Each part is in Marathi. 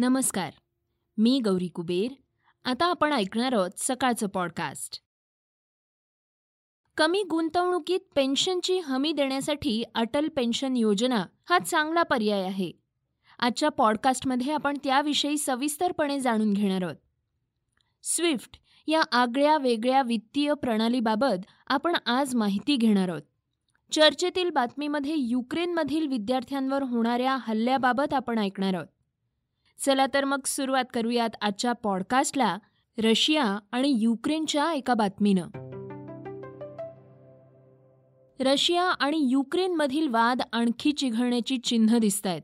नमस्कार. मी गौरी कुबेर. आता आपण ऐकणार आहोत सकाळचं पॉडकास्ट कमी गुंतवणुकीत पेन्शनची हमी देण्यासाठी अटल पेन्शन योजना हा चांगला पर्याय आहे. आजच्या पॉडकास्टमध्ये आपण त्याविषयी सविस्तरपणे जाणून घेणार आहोत. स्विफ्ट या आगळ्या वेगळ्या वित्तीय प्रणालीबाबत आपण आज माहिती घेणार आहोत. चर्चेतील बातमीमध्ये युक्रेनमधील विद्यार्थ्यांवर होणाऱ्या हल्ल्याबाबत आपण ऐकणार आहोत. चला तर मग सुरुवात करूयात आजच्या पॉडकास्टला रशिया आणि युक्रेनच्या एका बातमीनं. रशिया आणि युक्रेनमधील वाद आणखी चिघळण्याची चिन्ह दिसत आहेत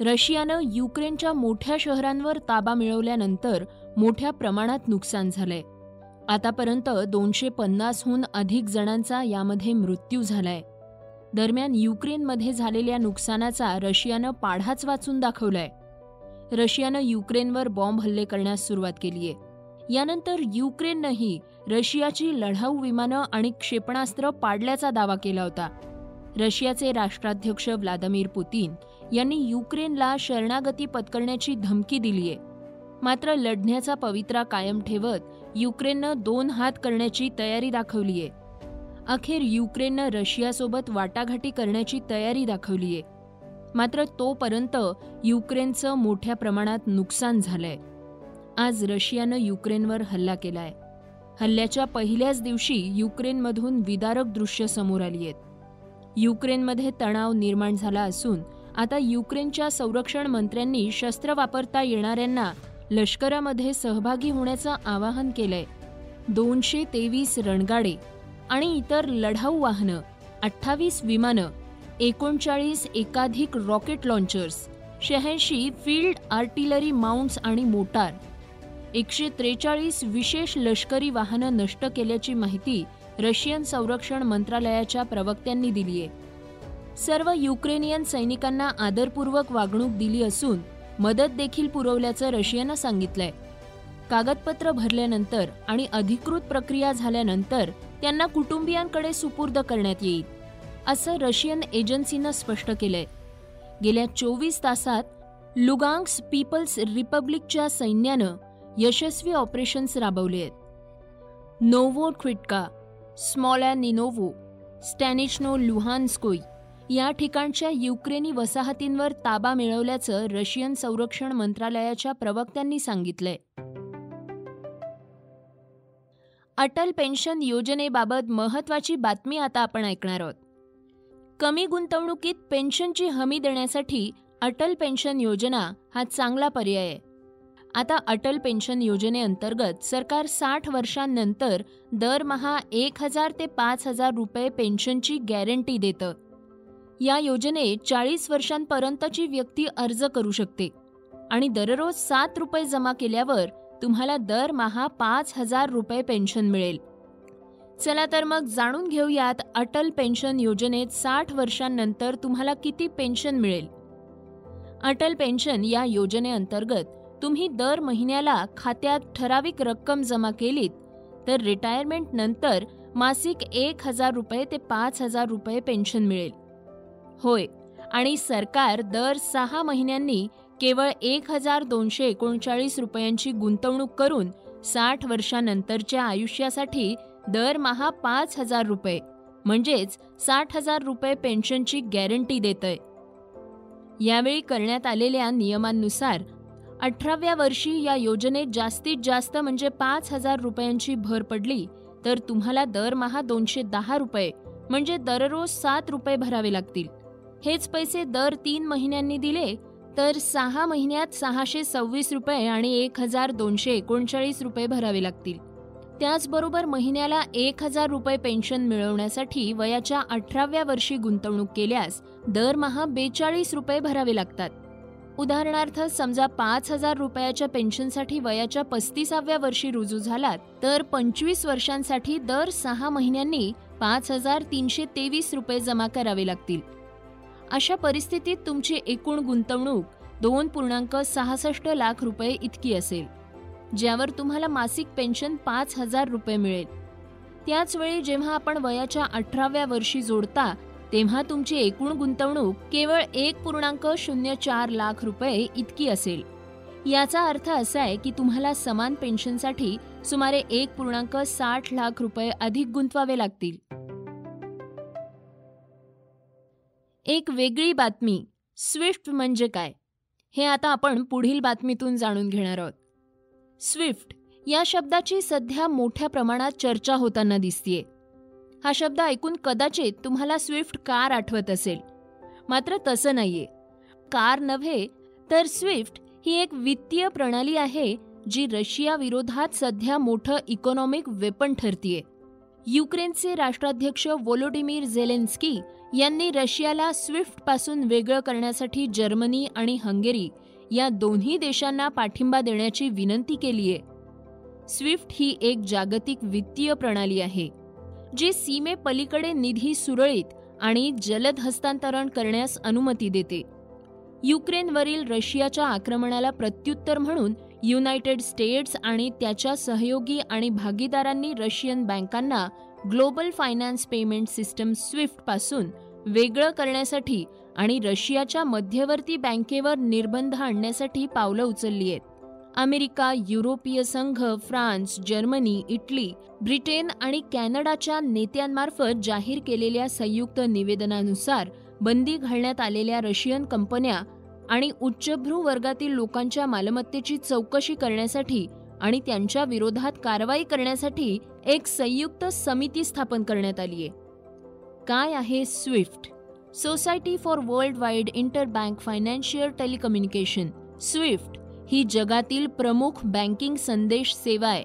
रशियानं युक्रेनच्या मोठ्या शहरांवर ताबा मिळवल्यानंतर मोठ्या प्रमाणात नुकसान झालंय. आतापर्यंत दोनशे पन्नासहून अधिक जणांचा यामध्ये मृत्यू झालाय. दरम्यान युक्रेनमध्ये झालेल्या नुकसानाचा रशियानं पाढाच वाचून दाखवलाय. रशियानं युक्रेनवर बॉम्ब हल्ले करण्यास सुरुवात केलीय यानंतर युक्रेननंही रशियाची लढाऊ विमानं आणि क्षेपणास्त्र पाडल्याचा दावा केला होता. रशियाचे राष्ट्राध्यक्ष व्लादिमीर पुतीन यांनी युक्रेनला शरणागती पत्करण्याची धमकी दिलीये मात्र लढण्याचा पवित्रा कायम ठेवत युक्रेननं दोन हात करण्याची तयारी दाखवलीय अखेर युक्रेननं रशियासोबत वाटाघाटी करण्याची तयारी दाखवलीय मात्र तोपर्यंत युक्रेनचं मोठ्या प्रमाणात नुकसान झालंय. आज रशियानं युक्रेनवर हल्ला केलाय. हल्ल्याच्या पहिल्याच दिवशी युक्रेनमधून विदारक दृश्य समोर आली आहेत. युक्रेनमध्ये तणाव निर्माण झाला असून आता युक्रेनच्या संरक्षण मंत्र्यांनी शस्त्र वापरता येणाऱ्यांना लष्करामध्ये सहभागी होण्याचं आवाहन केलंय. दोनशे तेवीस रणगाडे आणि इतर लढाऊ वाहनं अठ्ठावीस विमानं एकोणचाळीस एकाधिक रॉकेट लॉन्चर्स शहाऐंशी फील्ड आर्टिलरी माउंट्स आणि मोटार. एकशे त्रेचाळीस विशेष लष्करी वाहनं नष्ट केल्याची माहिती रशियन संरक्षण मंत्रालयाच्या प्रवक्त्यांनी दिली आहे. सर्व युक्रेनियन सैनिकांना आदरपूर्वक वागणूक दिली असून मदत देखील पुरवल्याचं रशियानं सांगितलंय. कागदपत्र भरल्यानंतर आणि अधिकृत प्रक्रिया झाल्यानंतर त्यांना कुटुंबियांकडे सुपूर्द करण्यात येईल. असं रशियन एजन्सीनं स्पष्ट केलंय. गेल्या चोवीस तासात लुगांग्स पीपल्स रिपब्लिकच्या सैन्यानं यशस्वी ऑपरेशन्स राबवले आहेत. नोवो क्विटका स्मॉलॅ निनोवो स्टॅनिशनो लुहान्स्कोई या ठिकाणच्या युक्रेनी वसाहतींवर ताबा मिळवल्याचं रशियन संरक्षण मंत्रालयाच्या प्रवक्त्यांनी सांगितलंय. अटल पेन्शन योजनेबाबत महत्वाची बातमी आता आपण ऐकणार आहोत. कमी गुंतवणुकीत पेन्शनची हमी देण्यासाठी अटल पेन्शन योजना हा चांगला पर्याय आहे. आता अटल पेन्शन योजनेअंतर्गत सरकार साठ वर्षांनंतर दरमहा एक हजार ते पाच हजार रुपये पेन्शनची गॅरंटी देतं. या योजनेत चाळीस वर्षांपर्यंतची व्यक्ती अर्ज करू शकते आणि दररोज सात रुपये जमा केल्यावर तुम्हाला दरमहा पाच हजार रुपये पेन्शन मिळेल. चला तर मग जाणून घेऊयात अटल पेन्शन योजनेत साठ वर्षांनंतर तुम्हाला किती पेन्शन मिळेल? अटल पेन्शन या योजनेअंतर्गत तुम्ही दर महिन्याला खात्यात ठराविक रक्कम जमा केलीत तर रिटायरमेंट नंतर मासिक एक हजार रुपये ते पाच हजार रुपये पेन्शन मिळेल. होय आणि सरकार दर सहा महिन्यांनी केवळ एक हजार दोनशे एकोणचाळीस रुपयांची गुंतवणूक करून साठ वर्षानंतरच्या आयुष्यासाठी दरमहा पाच हजार रुपये. म्हणजेच साठ हजार रुपये पेन्शनची गॅरंटी देतय. यावेळी करण्यात आलेल्या नियमांनुसार अठराव्या वर्षी या योजनेत जास्तीत जास्त म्हणजे पाच हजार रुपयांची भर पडली तर तुम्हाला दरमहा दोनशे दहा रुपये म्हणजे दररोज सात रुपये भरावे लागतील. हेच पैसे दर तीन महिन्यांनी दिले तर सहा महिन्यात सहाशे सव्वीस रुपये आणि एक हजार दोनशे एकोणचाळीस रुपये भरावे लागतील. त्याचबरोबर महिन्याला एक हजार रुपये पेन्शन मिळवण्यासाठी वयाच्या अठराव्या वर्षी गुंतवणूक केल्यास दरमहा बेचाळीस रुपये भरावे लागतात. उदाहरणार्थ समजा पाच हजार रुपयाच्या पेन्शनसाठी वयाच्या पस्तीसाव्या वर्षी रुजू झालात तर पंचवीस वर्षांसाठी दर सहा महिन्यांनी पाच हजार तीनशे तेवीस रुपये जमा करावे लागतील. अशा परिस्थितीत तुमची एकूण गुंतवणूक दोन पूर्णांक सहासष्ट लाख रुपये इतकी असेल. ज्यावर तुम्हाला मासिक पेन्शन पाच हजार रुपये मिळेल. त्याचवेळी जेव्हा आपण वयाच्या अठराव्या वर्षी जोडता तेव्हा तुमची एकूण गुंतवणूक केवळ एक पूर्णांक शून्य चार लाख रुपये इतकी असेल. याचा अर्थ असा आहे की तुम्हाला समान पेन्शनसाठी सुमारे एक पूर्णांक साठ लाख रुपये अधिक गुंतवावे लागतील. एक वेगळी बातमी स्विफ्ट म्हणजे काय? हे आता आपण पुढील बातमीतून जाणून घेणार आहोत. स्विफ्ट या शब्दाची सध्या मोठ्या प्रमाणात चर्चा होताना दिसतीये. हा शब्द ऐकून कदाचित तुम्हाला स्विफ्ट कार आठवत असेल. मात्र तसं नाहीये. कार नव्हे तर स्विफ्ट ही एक वित्तीय प्रणाली आहे जी रशिया विरोधात सध्या मोठं इकॉनॉमिक वेपन ठरतीये. युक्रेनचे राष्ट्राध्यक्ष वोलोडिमीर झेलेन्स्की यांनी रशियाला स्विफ्टपासून वेगळं करण्यासाठी जर्मनी आणि हंगेरी या दोन्ही देशांना पाठिंबा देण्याची विनंती केलीय. स्विफ्ट ही एक जागतिक वित्तीय प्रणाली आहे जी सीमेपलीकडे निधी सुरळीत आणि जलद हस्तांतरण करण्यास अनुमती देते. युक्रेनवरील रशियाच्या आक्रमणाला प्रत्युत्तर म्हणून युनायटेड स्टेट्स आणि त्याच्या सहयोगी आणि भागीदारांनी रशियन बँकांना ग्लोबल फायनान्स पेमेंट सिस्टम स्विफ्टपासून वेगळं करण्यासाठी आणि रशियाच्या मध्यवर्ती बँकेवर निर्बंध आणण्यासाठी पावलं उचलली आहेत. अमेरिका युरोपीय संघ फ्रान्स जर्मनी इटली ब्रिटेन आणि कॅनडाच्या नेत्यांमार्फत जाहीर केलेल्या संयुक्त निवेदनानुसार बंदी घालण्यात आलेल्या रशियन कंपन्या आणि उच्चभ्रू वर्गातील लोकांच्या मालमत्तेची चौकशी करण्यासाठी आणि त्यांच्या विरोधात कारवाई करण्यासाठी एक संयुक्त समिती स्थापन करण्यात आली आहे. काय आहे SWIFT? Society for world wide interbank financial telecommunication SWIFT ही जगातील प्रमुख बँकिंग संदेश सेवा आहे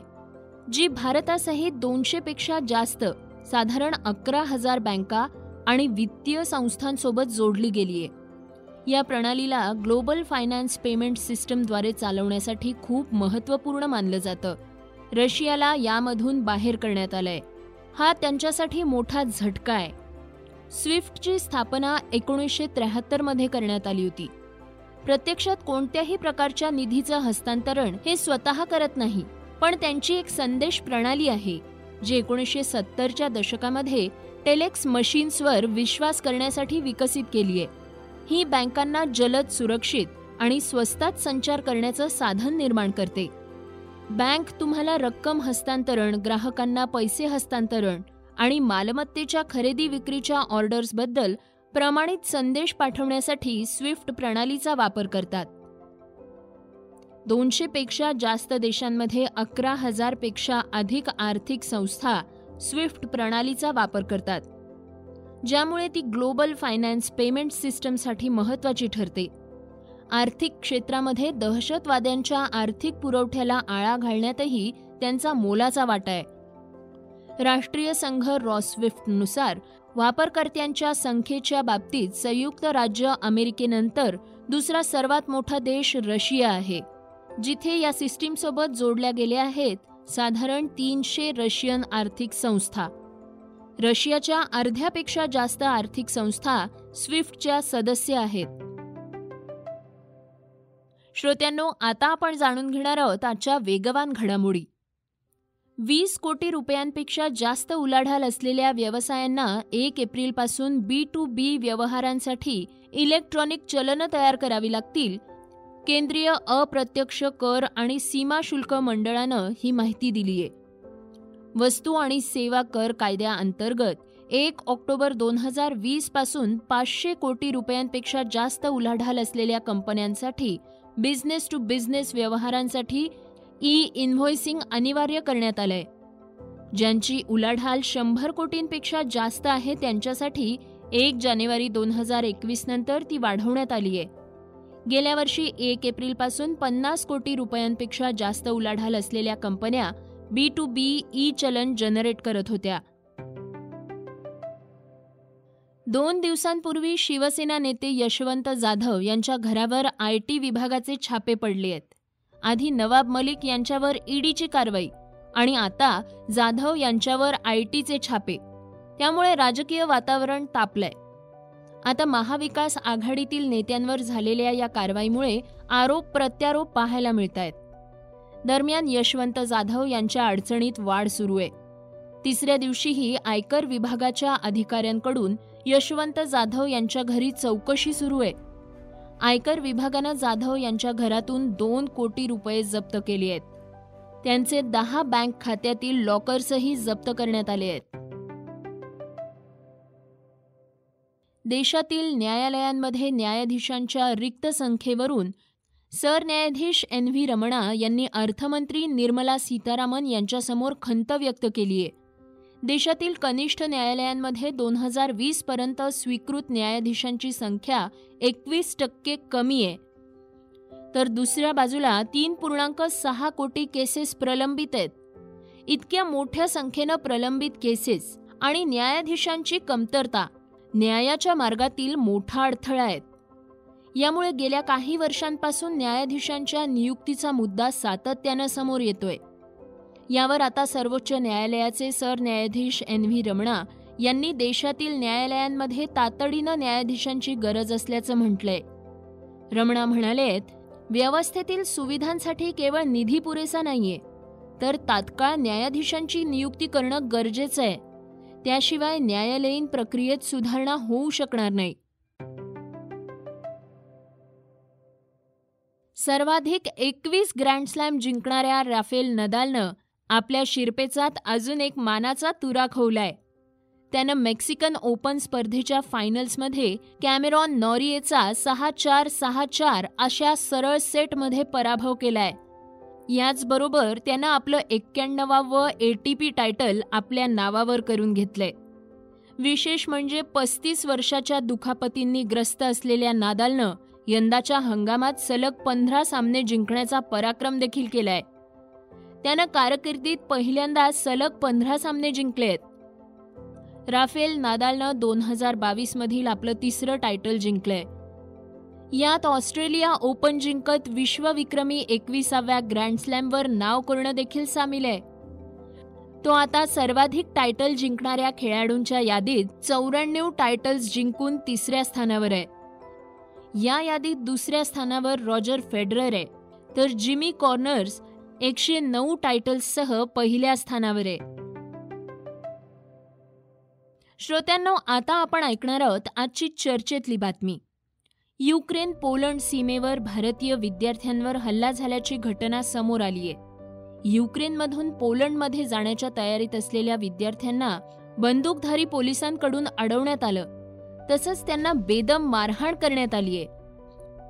जी भारतासहित दोनशेपेक्षा जास्त साधारण अकरा हजार बँका आणि वित्तीय संस्थांसोबत जोडली गेली आहे. या प्रणालीला ग्लोबल फायनान्स पेमेंट सिस्टमद्वारे चालवण्यासाठी खूप महत्त्वपूर्ण मानलं जातं. रशियाला यामधून बाहेर करण्यात आलंय. हा त्यांच्यासाठी मोठा झटका आहे. स्विफ्टची स्थापना एकोणीसशे त्र्याहत्तरमध्ये करण्यात आली होती. प्रत्यक्षात कोणत्याही प्रकारच्या निधीचं हस्तांतरण हे स्वतः करत नाही पण त्यांची एक संदेश प्रणाली आहे जी एकोणीसशे सत्तरच्या दशकामध्ये टेलेक्स मशीन्सवर विश्वास करण्यासाठी विकसित केली आहे. ही बँकांना जलद सुरक्षित आणि स्वस्तात संचार करण्याचं साधन निर्माण करते. बँक तुम्हाला रक्कम हस्तांतरण ग्राहकांना पैसे हस्तांतरण आणि मालमत्तेच्या खरेदी विक्रीच्या ऑर्डर्सबद्दल प्रमाणित संदेश पाठवण्यासाठी स्विफ्ट प्रणालीचा वापर करतात. दोनशे पेक्षा जास्त देशांमध्ये अकरा हजारपेक्षा अधिक आर्थिक संस्था स्विफ्ट प्रणालीचा वापर करतात ज्यामुळे ती ग्लोबल फायनान्स पेमेंट सिस्टमसाठी महत्वाची ठरते. आर्थिक क्षेत्रामध्ये दहशतवाद्यांच्या आर्थिक पुरवठ्याला आळा घालण्यातही त्यांचा मोलाचा वाटा आहे. राष्ट्रीय संघ रॉस्विफ्टनुसार वापरकर्त्यांच्या संख्येच्या बाबतीत संयुक्त राज्य अमेरिकेनंतर दुसरा सर्वात मोठा देश रशिया आहे जिथे या सिस्टीमसोबत जोडल्या गेल्या आहेत साधारण तीनशे रशियन आर्थिक संस्था. रशियाच्या अर्ध्यापेक्षा जास्त आर्थिक संस्था स्विफ्टच्या सदस्य आहेत. श्रोत्यांनो आता आपण जाणून घेणार आहोत आजच्या वेगवान घडामोडी. वीस कोटी रुपयांपेक्षा जास्त उलाढाल असलेल्या व्यवसायांना एक एप्रिलपासून बी टू बी व्यवहारांसाठी इलेक्ट्रॉनिक चलनं तयार करावी लागतील. केंद्रीय अप्रत्यक्ष कर आणि सीमा शुल्क मंडळानं ही माहिती दिलीय. वस्तू आणि सेवा कर कायद्याअंतर्गत एक ऑक्टोबर दोन हजार वीसपासून पाचशे कोटी रुपयांपेक्षा जास्त उलाढाल असलेल्या कंपन्यांसाठी बिझनेस टू बिझनेस व्यवहारांसाठी ई इन्व्हॉइसिंग अनिवार्य करण्यात आलंय. ज्यांची उलाढाल शंभर कोटींपेक्षा जास्त आहे त्यांच्यासाठी एक जानेवारी दोन हजार एकवीस नंतर ती वाढवण्यात आली आहे. गेल्या वर्षी एक एप्रिलपासून पन्नास कोटी रुपयांपेक्षा जास्त उलाढाल असलेल्या कंपन्या बी टू बी ई चलन जनरेट करत होत्या. दोन दिवसांपूर्वी शिवसेना नेते यशवंत जाधव यांच्या घरावर आय टी विभागाचे छापे पडले आहेत. आधी नवाब मलिक यांच्यावर ईडीची कारवाई आणि आता जाधव यांच्यावर आय टीचे छापे. त्यामुळे राजकीय वातावरण तापलंय. आता महाविकास आघाडीतील नेत्यांवर झालेल्या या कारवाईमुळे आरोप प्रत्यारोप पाहायला मिळत आहेत दरम्यान यशवंत जाधव यांच्या अडचणीत वाढ सुरू आहे. तिसऱ्या दिवशीही आयकर विभागाच्या अधिकाऱ्यांकडून यशवंत जाधव यांच्या घरी चौकशी सुरू आहे. आयकर विभागानं जाधव यांच्या घरातून दोन कोटी रुपये जप्त केली आहेत. त्यांचे दहा बँक खात्यातील लॉकर्सही जप्त करण्यात आले आहेत. देशातील न्यायालयांमध्ये न्यायाधीशांच्या रिक्त संख्येवरून सरन्यायाधीश एन व्ही रमणा यांनी अर्थमंत्री निर्मला सीतारामन यांच्यासमोर खंत व्यक्त केली आहे देशातील कनिष्ठ न्यायालयांमध्ये दोन हजार वीस पर्यंत स्वीकृत न्यायाधीशांची संख्या एकवीस टक्के कमी आहे. तर दुसऱ्या बाजूला तीन पूर्णांक सहा कोटी केसेस प्रलंबित आहेत. इतक्या मोठ्या संख्येनं प्रलंबित केसेस आणि न्यायाधीशांची कमतरता न्यायाच्या मार्गातील मोठा अडथळा आहेत. यामुळे गेल्या काही वर्षांपासून न्यायाधीशांच्या नियुक्तीचा मुद्दा सातत्यानं समोर येतोय. यावर आता सर्वोच्च न्यायालयाचे सरन्यायाधीश एन व्ही रमणा यांनी देशातील न्यायालयांमध्ये तातडीनं न्यायाधीशांची गरज असल्याचं म्हटलंय. रमणा म्हणालेत व्यवस्थेतील सुविधांसाठी केवळ निधी पुरेसा नाहीये तर तात्काळ न्यायाधीशांची नियुक्ती करणं गरजेचं आहे. त्याशिवाय न्यायालयीन प्रक्रियेत सुधारणा होऊ शकणार नाही. सर्वाधिक एकवीस ग्रँडस्लॅम जिंकणाऱ्या राफेल नदालनं आपल्या शिरपेचात अजून एक मानाचा तुरा खोवलाय. त्यानं मेक्सिकन ओपन स्पर्धेच्या फायनल्समध्ये कॅमेरॉन नॉरिएचा सहा चार सहा चार अशा सरळ सेटमध्ये पराभव केलाय. याचबरोबर त्यानं आपलं एक्क्याण्णवावं पी टायटल आपल्या नावावर करून घेतलंय. विशेष म्हणजे पस्तीस वर्षाच्या दुखापतींनी ग्रस्त असलेल्या नादालनं यंदाच्या हंगामात सलग पंधरा सामने जिंकण्याचा पराक्रम देखील केलाय. त्यानं कारकिर्दीत पहिल्यांदा सलग पंधरा सामने जिंकलेत. राफेल नादालनं दोन हजार बावीस मधील आपलं तिसरं टायटल जिंकलंय. यात ऑस्ट्रेलिया ओपन जिंकत विश्वविक्रमी एकविसाव्या ग्रँडस्लॅमवर नाव करणं देखील सामील आहे. तो आता सर्वाधिक टायटल जिंकणाऱ्या खेळाडूंच्या यादीत चौऱ्याण्णव टायटल्स जिंकून तिसऱ्या स्थानावर आहे. या यादीत दुसऱ्या स्थानावर रॉजर फेडरर आहे. तर जिमी कॉर्नर्स एकशे नऊ टायटल्ससह पहिल्या स्थानावर. आहे श्रोत्यांनो आता आपण ऐकणार आहोत आजची चर्चेतली बातमी. युक्रेन पोलंड सीमेवर भारतीय विद्यार्थ्यांवर हल्ला झाल्याची घटना समोर आली आहे युक्रेनमधून पोलंडमध्ये जाण्याच्या तयारीत असलेल्या विद्यार्थ्यांना बंदूकधारी पोलिसांकडून अडवण्यात आलं. तसंच त्यांना बेदम मारहाण करण्यात आली आहे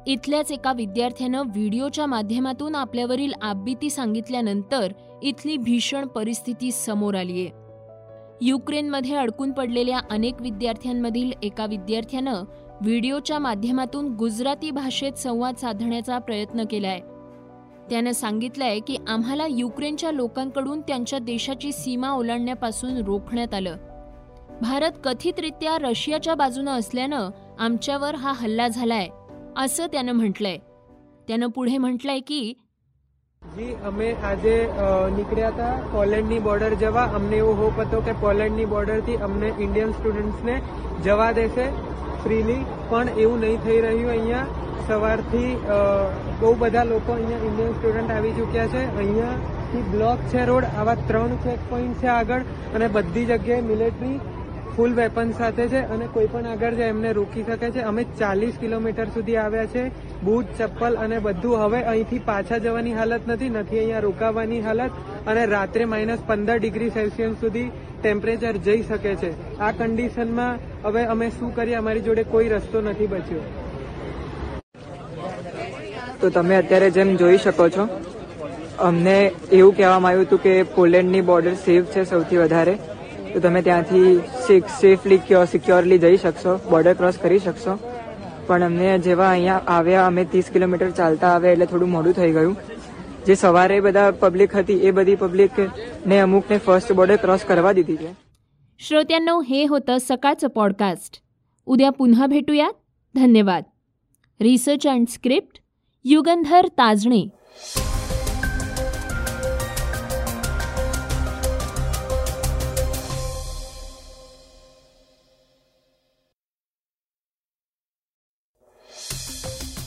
इथल्याच एका विद्यार्थ्यानं व्हिडिओच्या माध्यमातून आपल्यावरील आबिती सांगितल्यानंतर इथली भीषण परिस्थिती समोर आलीय युक्रेनमध्ये अडकून पडलेल्या अनेक विद्यार्थ्यांमधील एका विद्यार्थ्यानं व्हिडिओच्या माध्यमातून गुजराती भाषेत संवाद साधण्याचा प्रयत्न केलाय. त्यानं सांगितलंय की आम्हाला युक्रेनच्या लोकांकडून त्यांच्या देशाची सीमा ओलांडण्यापासून रोखण्यात आलं. भारत कथितरित्या रशियाच्या बाजूनं असल्यानं आमच्यावर हा हल्ला झालाय. असं त्यानं म्हटलंय त्यानं पुढे म्हटलंय की जी અમે આજે નીકળ્યા હતા પોલેન્ડની બોર્ડર જવા અમને એવો હોપ હતો કે પોલેન્ડની બોર્ડરથી અમને ઇન્ડિયન સ્ટુડન્ટ્સને જવા દેશે ફ્રીલી પણ એવું નહીં થઈ રહ્યું અહીંયા સવારથી બહુ બધા લોકો અહીંયા ઇન્ડિયન સ્ટુડન્ટ આવી ચૂક્યા છે અહીંયાથી બ્લોક છે રોડ આવા ત્રણ ચેક પોઈન્ટ છે આગળ અને બધી જગ્યાએ મિલિટરી ફૂલ વેપન સાથે છે અને કોઈ પણ આગળ જાય એમને રોકી શકે છે. અમે ચાલીસ કિલોમીટર સુધી આવ્યા છે. બૂટ, ચપ્પલ અને બધું હવે અહીંથી પાછા જવાની હાલત નથી. નથી અહીંયા રોકાવાની હાલત અને રાત્રે માઇનસ પંદર ડિગ્રી સેલ્સિયસ સુધી ટેમ્પરેચર જઈ શકે છે. આ કન્ડિશનમાં હવે અમે શું કરીએ? અમારી જોડે કોઈ રસ્તો નથી બચ્યો. તો તમે અત્યારે જેમ જોઈ શકો છો, અમને એવું કહેવામાં આવ્યું હતું કે પોલેન્ડની બોર્ડર સેફ છે સૌથી વધારે. તો તમે ત્યાંથી સેફલી સિક્યોરલી જઈ શકશો બોર્ડર ક્રોસ કરી શકશો પણ અમને જેવા અહીંયા આવ્યા અમે ત્રીસ કિલોમીટર ચાલતા આવ્યા એટલે થોડું મોડું થઈ ગયું જે સવારે બધા પબ્લિક હતી એ બધી पब्लिक ने अमुकने फर्स्ट बॉर्डर क्रॉस करवा दिली છે श्रोत्यांनो हे होतं सकाळचं पॉडकास्ट उद्या पुन्हा भेटूयात धन्यवाद research and script Yugandhar Tajne